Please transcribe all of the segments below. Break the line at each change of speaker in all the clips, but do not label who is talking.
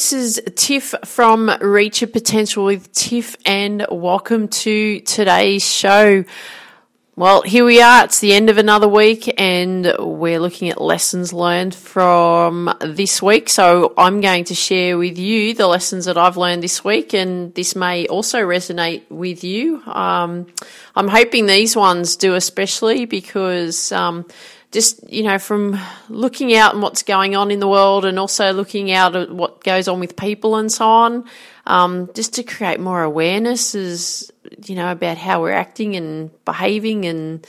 this is Tiff from Reach Your Potential with Tiff, and welcome to today's show. Well, here we are. It's the end of another week, and we're looking at lessons learned from this week. So, I'm going to share with you the lessons that I've learned this week, and this may also resonate with you. Um, I'm hoping these ones do, especially because. Um, just you know from looking out and what's going on in the world and also looking out at what goes on with people and so on um, just to create more awareness is you know about how we're acting and behaving and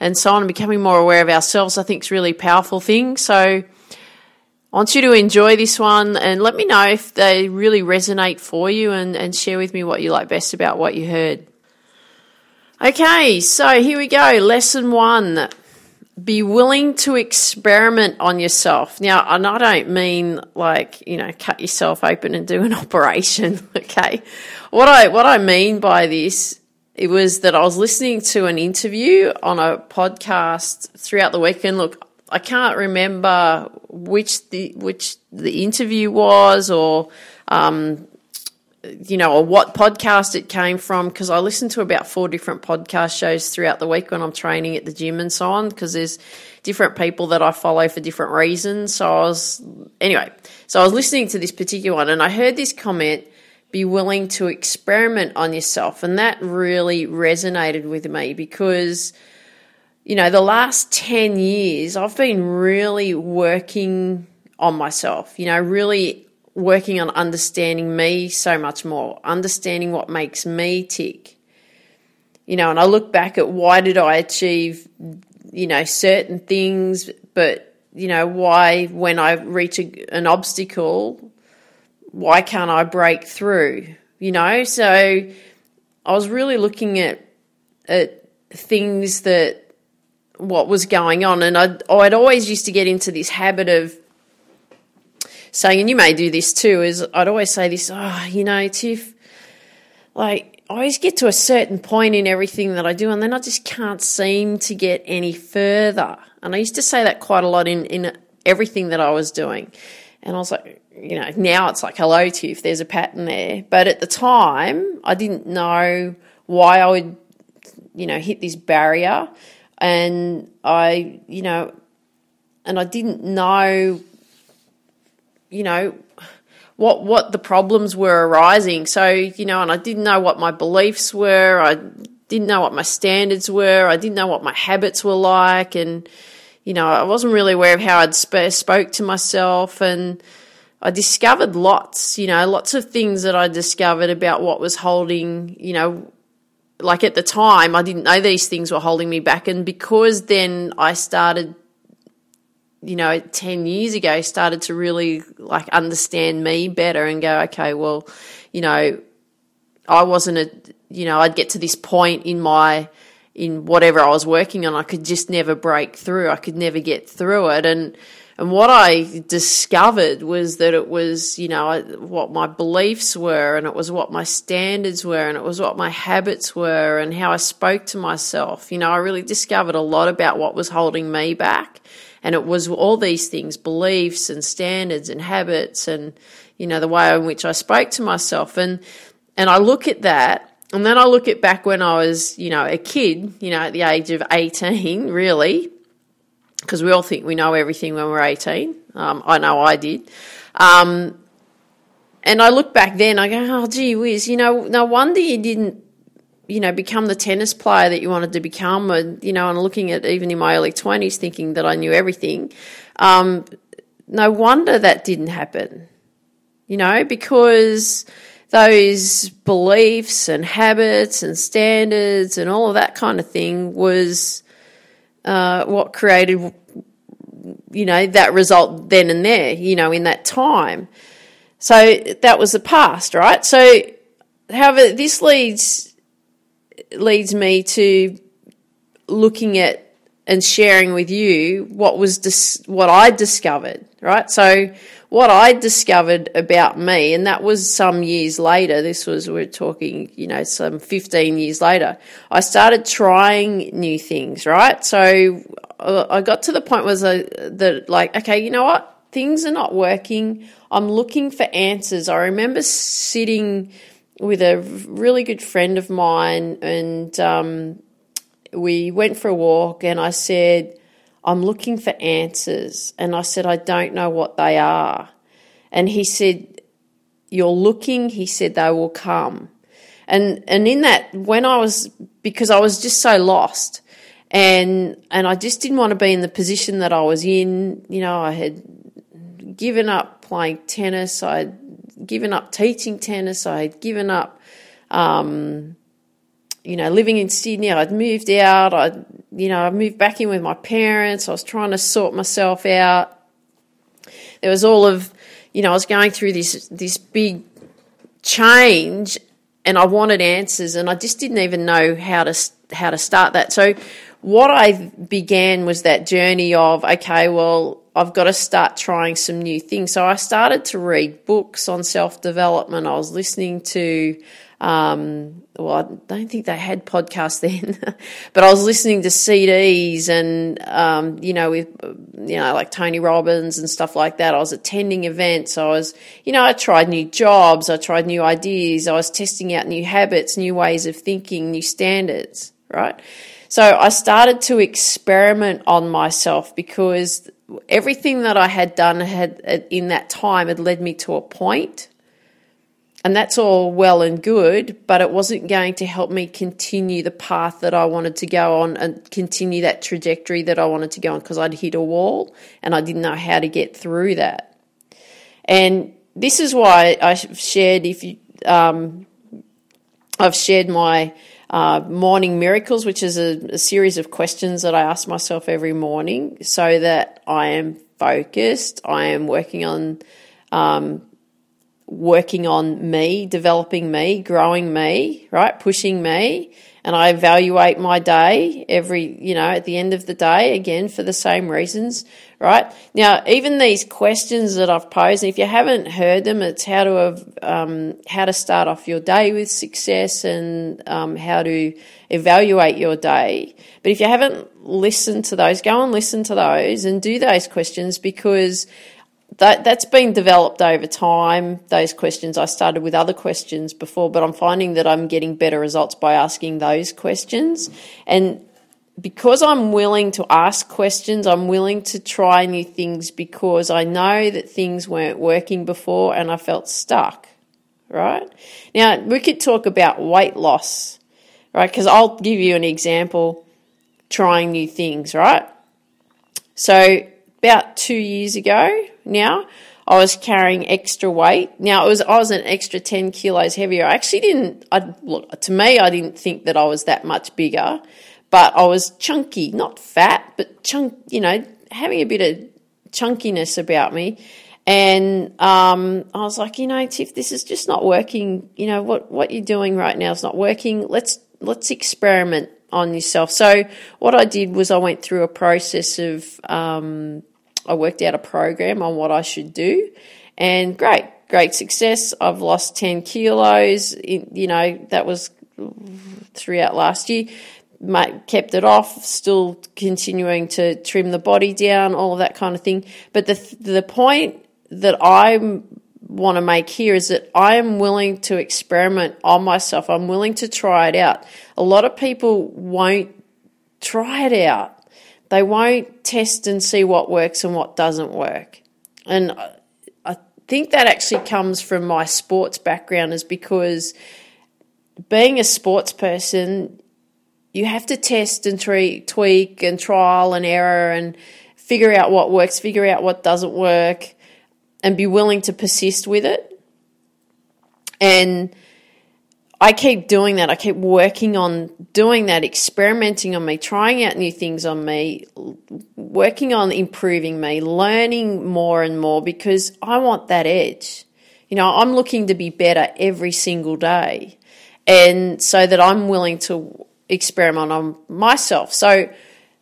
and so on and becoming more aware of ourselves i think is really powerful thing so I want you to enjoy this one and let me know if they really resonate for you and, and share with me what you like best about what you heard. Okay, so here we go. Lesson one be willing to experiment on yourself. Now, and I don't mean like, you know, cut yourself open and do an operation, okay? What I what I mean by this it was that I was listening to an interview on a podcast throughout the weekend. Look, I can't remember which the which the interview was or um, you know, or what podcast it came from because I listen to about four different podcast shows throughout the week when I'm training at the gym and so on because there's different people that I follow for different reasons. So I was, anyway, so I was listening to this particular one and I heard this comment be willing to experiment on yourself. And that really resonated with me because, you know, the last 10 years I've been really working on myself, you know, really working on understanding me so much more, understanding what makes me tick. You know, and I look back at why did I achieve, you know, certain things, but, you know, why when I reach a, an obstacle, why can't I break through? You know, so I was really looking at, at things that, what was going on. And I'd, I'd always used to get into this habit of saying, and you may do this too, is I'd always say this, oh, you know, Tiff, like, I always get to a certain point in everything that I do, and then I just can't seem to get any further. And I used to say that quite a lot in, in everything that I was doing. And I was like, you know, now it's like, hello, Tiff, there's a pattern there. But at the time, I didn't know why I would, you know, hit this barrier. And I, you know, and I didn't know you know, what what the problems were arising. So, you know, and I didn't know what my beliefs were. I didn't know what my standards were. I didn't know what my habits were like, and you know, I wasn't really aware of how I'd sp- spoke to myself, and I discovered lots, you know, lots of things that I discovered about what was holding, you know, like at the time, I didn't know these things were holding me back, and because then I started you know, 10 years ago started to really like understand me better and go, okay, well, you know, I wasn't a, you know, I'd get to this point in my, in whatever I was working on, I could just never break through. I could never get through it. And, and what I discovered was that it was, you know, what my beliefs were, and it was what my standards were, and it was what my habits were, and how I spoke to myself. You know, I really discovered a lot about what was holding me back and it was all these things, beliefs and standards and habits and, you know, the way in which I spoke to myself. And, and I look at that and then I look at back when I was, you know, a kid, you know, at the age of 18, really, because we all think we know everything when we're 18. Um, I know I did. Um, and I look back then, I go, oh, gee whiz, you know, no wonder you didn't you know, become the tennis player that you wanted to become. You know, and looking at even in my early 20s thinking that I knew everything. Um, no wonder that didn't happen, you know, because those beliefs and habits and standards and all of that kind of thing was uh, what created, you know, that result then and there, you know, in that time. So that was the past, right? So, however, this leads leads me to looking at and sharing with you what was dis- what I discovered, right? So what I discovered about me, and that was some years later. This was we're talking, you know, some fifteen years later. I started trying new things, right? So uh, I got to the point was that like, okay, you know what? things are not working. I'm looking for answers. I remember sitting with a really good friend of mine, and um, we went for a walk, and I said, I'm looking for answers. And I said, I don't know what they are. And he said, You're looking, he said, they will come. And and in that, when I was because I was just so lost and and I just didn't want to be in the position that I was in. You know, I had given up playing tennis. I'd given up teaching tennis. I had given up, um, you know, living in Sydney. I'd moved out. I, you know, I moved back in with my parents. I was trying to sort myself out. There was all of, you know, I was going through this this big change, and I wanted answers, and I just didn't even know how to how to start that. So, what I began was that journey of okay, well, I've got to start trying some new things. So I started to read books on self development. I was listening to, um, well, I don't think they had podcasts then, but I was listening to CDs and, um, you know, with, you know, like Tony Robbins and stuff like that. I was attending events. I was, you know, I tried new jobs. I tried new ideas. I was testing out new habits, new ways of thinking, new standards, right? So I started to experiment on myself because everything that I had done had in that time had led me to a point, and that's all well and good, but it wasn't going to help me continue the path that I wanted to go on and continue that trajectory that I wanted to go on because I'd hit a wall and I didn't know how to get through that. And this is why I shared if you um, I've shared my uh, morning miracles, which is a, a, series of questions that I ask myself every morning so that I am focused. I am working on, um, working on me, developing me, growing me, right? Pushing me. And I evaluate my day every, you know, at the end of the day, again, for the same reasons, right? Now, even these questions that I've posed, if you haven't heard them, it's how to have, um, how to start off your day with success and um, how to evaluate your day. But if you haven't listened to those, go and listen to those and do those questions because that that's been developed over time. Those questions I started with other questions before, but I'm finding that I'm getting better results by asking those questions and because I'm willing to ask questions, I'm willing to try new things because I know that things weren't working before and I felt stuck, right? Now, we could talk about weight loss, right? Because I'll give you an example trying new things, right? So, about two years ago now, I was carrying extra weight. Now it was I was an extra ten kilos heavier. I actually didn't. I look to me, I didn't think that I was that much bigger but I was chunky, not fat, but chunk, you know, having a bit of chunkiness about me. And um, I was like, you know, Tiff, this is just not working. You know what what you're doing right now is not working. Let's let's experiment on yourself. So what I did was I went through a process of um, I worked out a program on what I should do, and great, great success. I've lost ten kilos. You know that was throughout last year kept it off, still continuing to trim the body down, all of that kind of thing. But the the point that I want to make here is that I am willing to experiment on myself. I'm willing to try it out. A lot of people won't try it out. They won't test and see what works and what doesn't work. And I think that actually comes from my sports background is because being a sports person, you have to test and tweak and trial and error and figure out what works, figure out what doesn't work, and be willing to persist with it. And I keep doing that. I keep working on doing that, experimenting on me, trying out new things on me, working on improving me, learning more and more because I want that edge. You know, I'm looking to be better every single day. And so that I'm willing to experiment on myself. So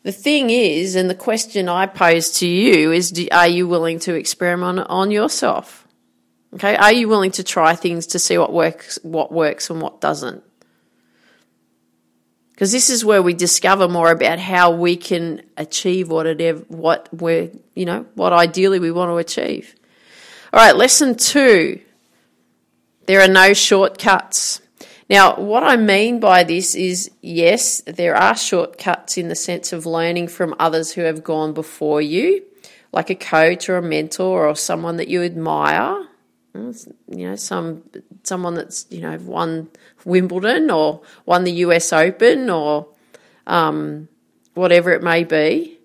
the thing is, and the question I pose to you is, are you willing to experiment on yourself? Okay, are you willing to try things to see what works, what works, and what doesn't? Because this is where we discover more about how we can achieve whatever what we're you know what ideally we want to achieve. All right, lesson two. There are no shortcuts. Now, what I mean by this is yes, there are shortcuts in the sense of learning from others who have gone before you, like a coach or a mentor or someone that you admire. You know, some someone that's you know won Wimbledon or won the US Open or um, whatever it may be.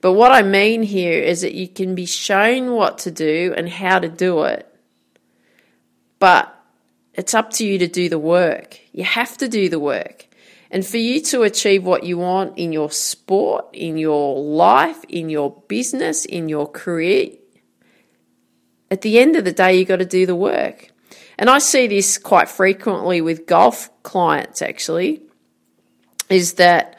But what I mean here is that you can be shown what to do and how to do it, but it's up to you to do the work. You have to do the work. And for you to achieve what you want in your sport, in your life, in your business, in your career, at the end of the day, you've got to do the work. And I see this quite frequently with golf clients actually, is that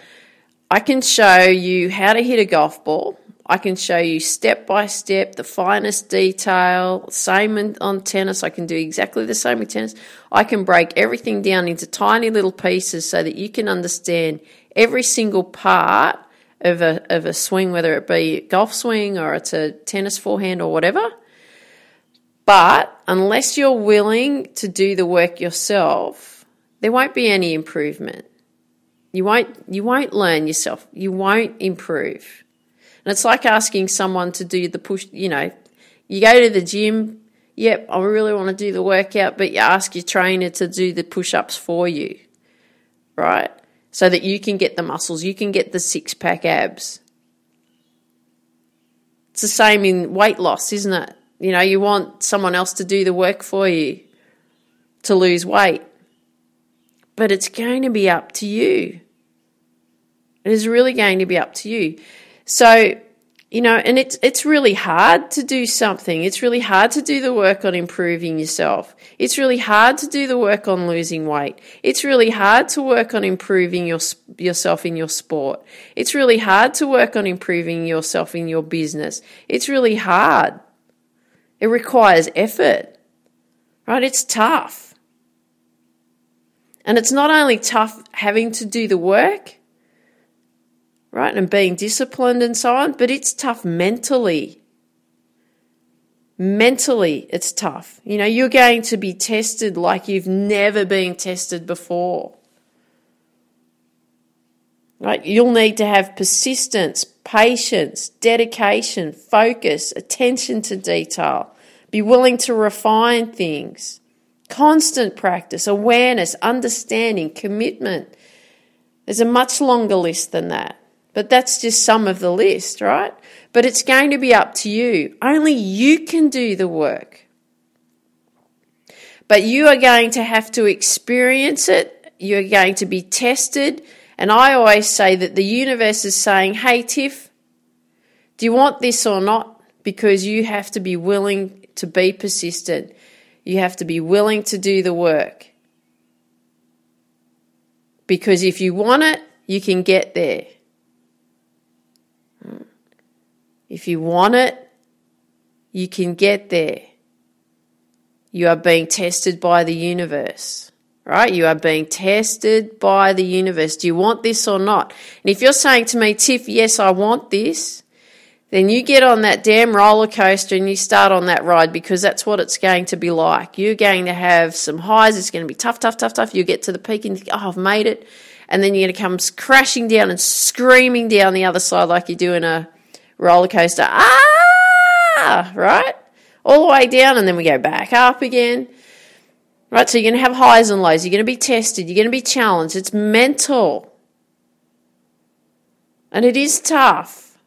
I can show you how to hit a golf ball. I can show you step by step the finest detail. Same on tennis. I can do exactly the same with tennis. I can break everything down into tiny little pieces so that you can understand every single part of a, of a swing, whether it be a golf swing or it's a tennis forehand or whatever. But unless you're willing to do the work yourself, there won't be any improvement. You won't you won't learn yourself. You won't improve. And it's like asking someone to do the push, you know, you go to the gym, yep, I really want to do the workout, but you ask your trainer to do the push-ups for you. Right? So that you can get the muscles, you can get the six-pack abs. It's the same in weight loss, isn't it? You know, you want someone else to do the work for you to lose weight. But it's going to be up to you. It is really going to be up to you. So, you know, and it's it's really hard to do something. It's really hard to do the work on improving yourself. It's really hard to do the work on losing weight. It's really hard to work on improving your yourself in your sport. It's really hard to work on improving yourself in your business. It's really hard. It requires effort, right? It's tough. And it's not only tough having to do the work, right, and being disciplined and so on, but it's tough mentally. Mentally, it's tough. You know, you're going to be tested like you've never been tested before. Right? You'll need to have persistence, patience, dedication, focus, attention to detail, be willing to refine things, constant practice, awareness, understanding, commitment. There's a much longer list than that. But that's just some of the list, right? But it's going to be up to you. Only you can do the work. But you are going to have to experience it. You're going to be tested. And I always say that the universe is saying, hey, Tiff, do you want this or not? Because you have to be willing to be persistent. You have to be willing to do the work. Because if you want it, you can get there. Hmm. If you want it, you can get there. You are being tested by the universe right? You are being tested by the universe. Do you want this or not? And if you're saying to me, Tiff, yes, I want this, then you get on that damn roller coaster and you start on that ride because that's what it's going to be like. You're going to have some highs. It's going to be tough, tough, tough, tough. You get to the peak and think, oh, I've made it. And then you're going to come crashing down and screaming down the other side like you do in a roller coaster. Ah, right? All the way down and then we go back up again. Right, so you're going to have highs and lows. You're going to be tested. You're going to be challenged. It's mental. And it is tough.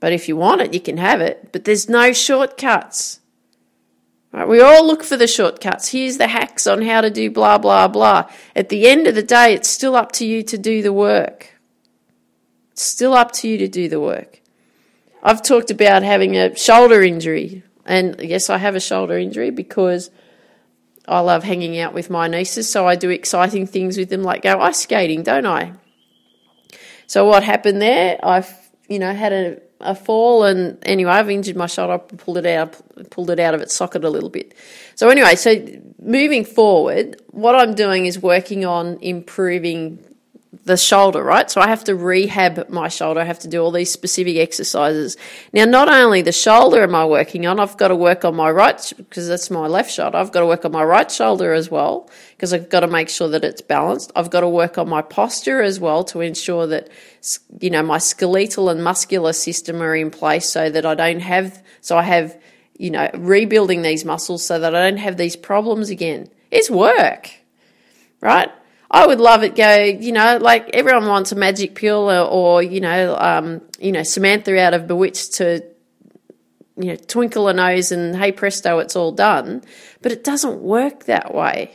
But if you want it, you can have it. But there's no shortcuts. Right, we all look for the shortcuts. Here's the hacks on how to do blah, blah, blah. At the end of the day, it's still up to you to do the work. It's still up to you to do the work. I've talked about having a shoulder injury and yes, I have a shoulder injury because I love hanging out with my nieces, so I do exciting things with them, like go ice skating, don't I? So what happened there? I, you know, had a a fall, and anyway, I've injured my shoulder. I pulled it out, pulled it out of its socket a little bit. So anyway, so moving forward, what I'm doing is working on improving the shoulder, right? So I have to rehab my shoulder. I have to do all these specific exercises. Now, not only the shoulder am I working on, I've got to work on my right, because that's my left shoulder. I've got to work on my right shoulder as well, because I've got to make sure that it's balanced. I've got to work on my posture as well to ensure that, you know, my skeletal and muscular system are in place so that I don't have, so I have, you know, rebuilding these muscles so that I don't have these problems again. It's work, right? I would love it. Go, you know, like everyone wants a magic pill, or, or you know, um, you know, Samantha out of Bewitched to, you know, twinkle a nose and hey presto, it's all done. But it doesn't work that way,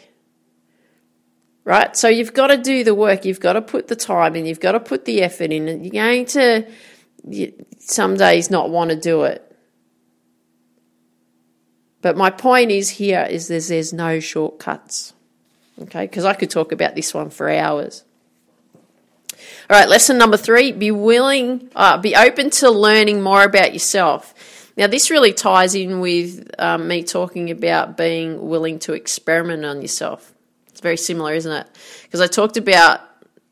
right? So you've got to do the work. You've got to put the time in. You've got to put the effort in. And you're going to you, some days not want to do it. But my point is here is there's, there's no shortcuts. Okay, because I could talk about this one for hours. All right, lesson number three be willing, uh, be open to learning more about yourself. Now, this really ties in with um, me talking about being willing to experiment on yourself. It's very similar, isn't it? Because I talked about,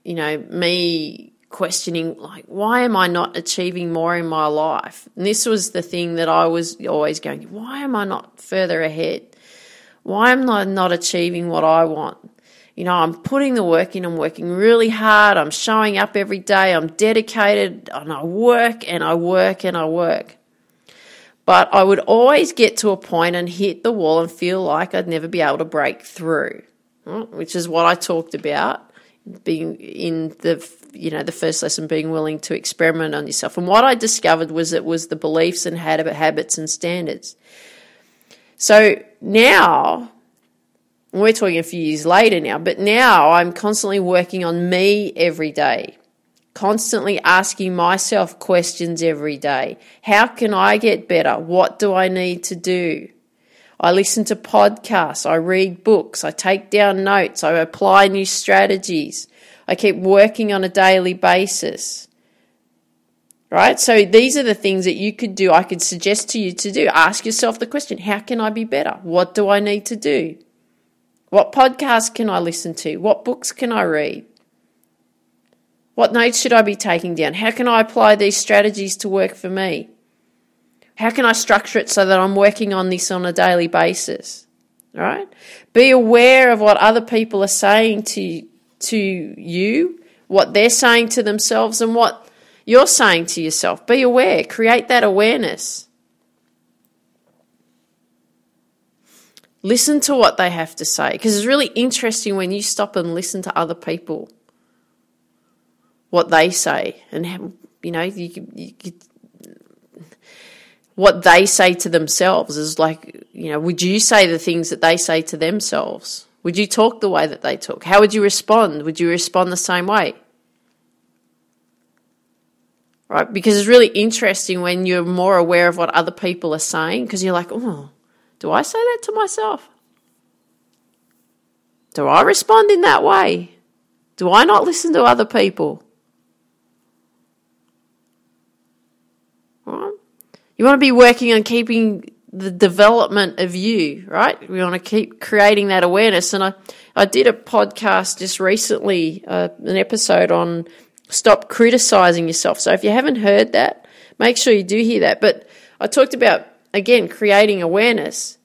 you know, me questioning, like, why am I not achieving more in my life? And this was the thing that I was always going, why am I not further ahead? Why am I not achieving what I want? You know, I'm putting the work in, I'm working really hard, I'm showing up every day, I'm dedicated, and I work and I work and I work. But I would always get to a point and hit the wall and feel like I'd never be able to break through, which is what I talked about being in the you know the first lesson being willing to experiment on yourself and what i discovered was it was the beliefs and habits and standards so now, we're talking a few years later now, but now I'm constantly working on me every day, constantly asking myself questions every day. How can I get better? What do I need to do? I listen to podcasts, I read books, I take down notes, I apply new strategies, I keep working on a daily basis right? So these are the things that you could do. I could suggest to you to do. Ask yourself the question how can I be better? What do I need to do? What podcasts can I listen to? What books can I read? What notes should I be taking down? How can I apply these strategies to work for me? How can I structure it so that I'm working on this on a daily basis? All right? Be aware of what other people are saying to, to you, what they're saying to themselves, and what you're saying to yourself. Be aware, create that awareness. Listen to what they have to say because it's really interesting when you stop and listen to other people, what they say, and you know you, you, you, what they say to themselves is like you know would you say the things that they say to themselves? Would you talk the way that they talk? How would you respond? Would you respond the same way? Right? Because it's really interesting when you're more aware of what other people are saying because you're like, oh, do I say that to myself? Do I respond in that way? Do I not listen to other people? You want to be working on keeping the development of you, right? We want to keep creating that awareness. And I, I did a podcast just recently, uh, an episode on Stop criticizing yourself. So if you haven't heard that, make sure you do hear that. But I talked about, again, creating awareness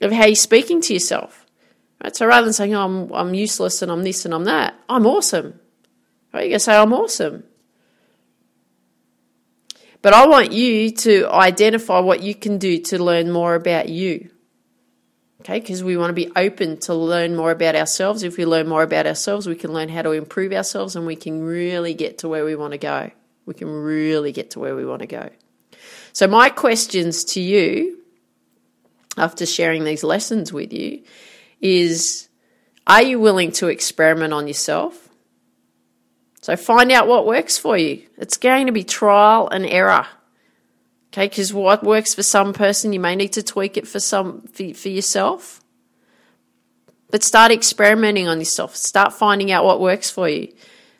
of how you're speaking to yourself. Right? So rather than saying, oh, I'm, I'm useless and I'm this and I'm that, I'm awesome. Right? You can say, I'm awesome. But I want you to identify what you can do to learn more about you. Okay, because we want to be open to learn more about ourselves. If we learn more about ourselves, we can learn how to improve ourselves and we can really get to where we want to go. We can really get to where we want to go. So, my questions to you after sharing these lessons with you is Are you willing to experiment on yourself? So, find out what works for you. It's going to be trial and error. Okay, because what works for some person, you may need to tweak it for some for, for yourself. But start experimenting on yourself. Start finding out what works for you.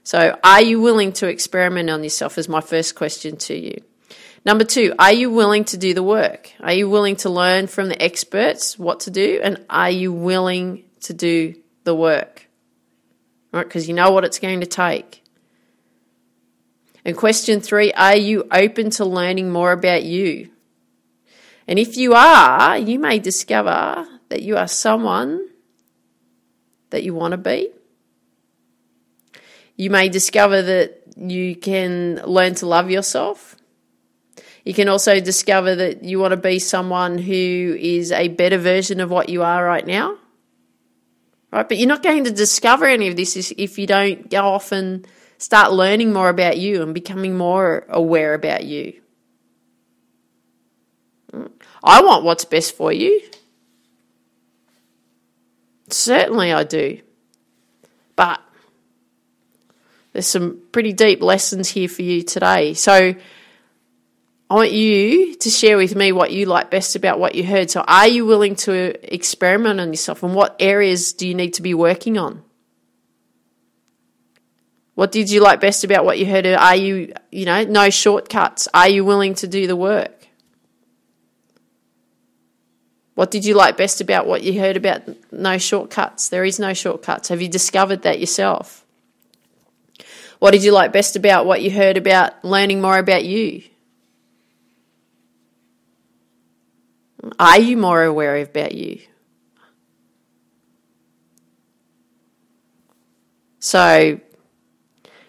So, are you willing to experiment on yourself? Is my first question to you. Number two, are you willing to do the work? Are you willing to learn from the experts what to do? And are you willing to do the work? Right? Because you know what it's going to take. And question three, are you open to learning more about you? And if you are, you may discover that you are someone that you want to be. You may discover that you can learn to love yourself. You can also discover that you want to be someone who is a better version of what you are right now. Right? But you're not going to discover any of this if you don't go off and start learning more about you and becoming more aware about you. Mm. I want what's best for you. Certainly I do. But there's some pretty deep lessons here for you today. So I want you to share with me what you like best about what you heard. So, are you willing to experiment on yourself? And what areas do you need to be working on? What did you like best about what you heard? Are you, you know, no shortcuts? Are you willing to do the work? What did you like best about what you heard about no shortcuts? There is no shortcuts. Have you discovered that yourself? What did you like best about what you heard about learning more about you? Are you more aware about you? So,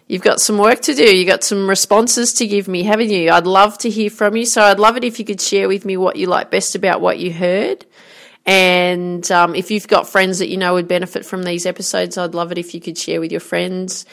you've got some work to do. You've got some responses to give me, haven't you? I'd love to hear from you. So, I'd love it if you could share with me what you like best about what you heard. And um, if you've got friends that you know would benefit from these episodes, I'd love it if you could share with your friends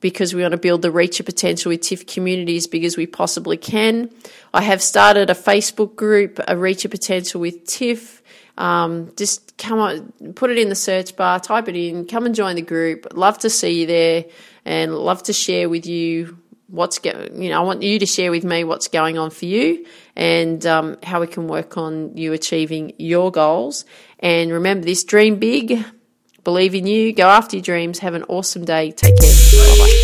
because we want to build the Reach Your Potential with Tiff community as big as we possibly can. I have started a Facebook group, a Reach Your Potential with Tiff. Um, just come on, put it in the search bar, type it in, come and join the group. Love to see you there and love to share with you what's going, you know, I want you to share with me what's going on for you and um, how we can work on you achieving your goals. And remember this dream big, believe in you, go after your dreams, have an awesome day, take care, bye bye.